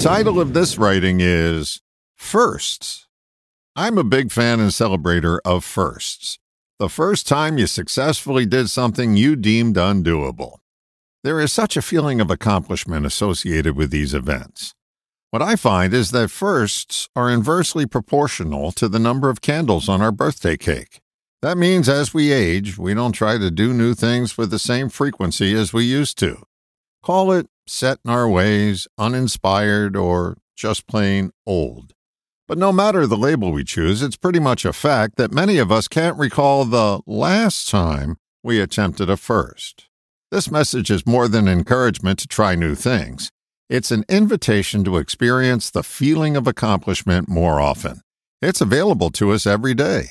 title of this writing is Firsts. I'm a big fan and celebrator of firsts. The first time you successfully did something you deemed undoable. There is such a feeling of accomplishment associated with these events. What I find is that firsts are inversely proportional to the number of candles on our birthday cake. That means as we age, we don't try to do new things with the same frequency as we used to. Call it set in our ways, uninspired, or just plain old. But no matter the label we choose, it's pretty much a fact that many of us can't recall the last time we attempted a first. This message is more than encouragement to try new things. It's an invitation to experience the feeling of accomplishment more often. It's available to us every day.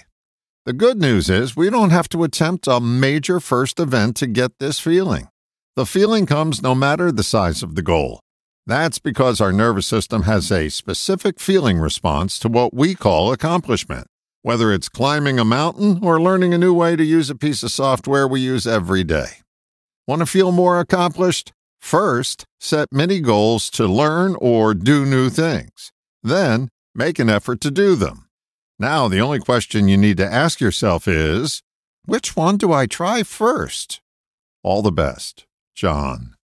The good news is we don't have to attempt a major first event to get this feeling. The feeling comes no matter the size of the goal. That's because our nervous system has a specific feeling response to what we call accomplishment, whether it's climbing a mountain or learning a new way to use a piece of software we use every day. Want to feel more accomplished? First, set mini goals to learn or do new things. Then, make an effort to do them. Now, the only question you need to ask yourself is which one do I try first? All the best, John.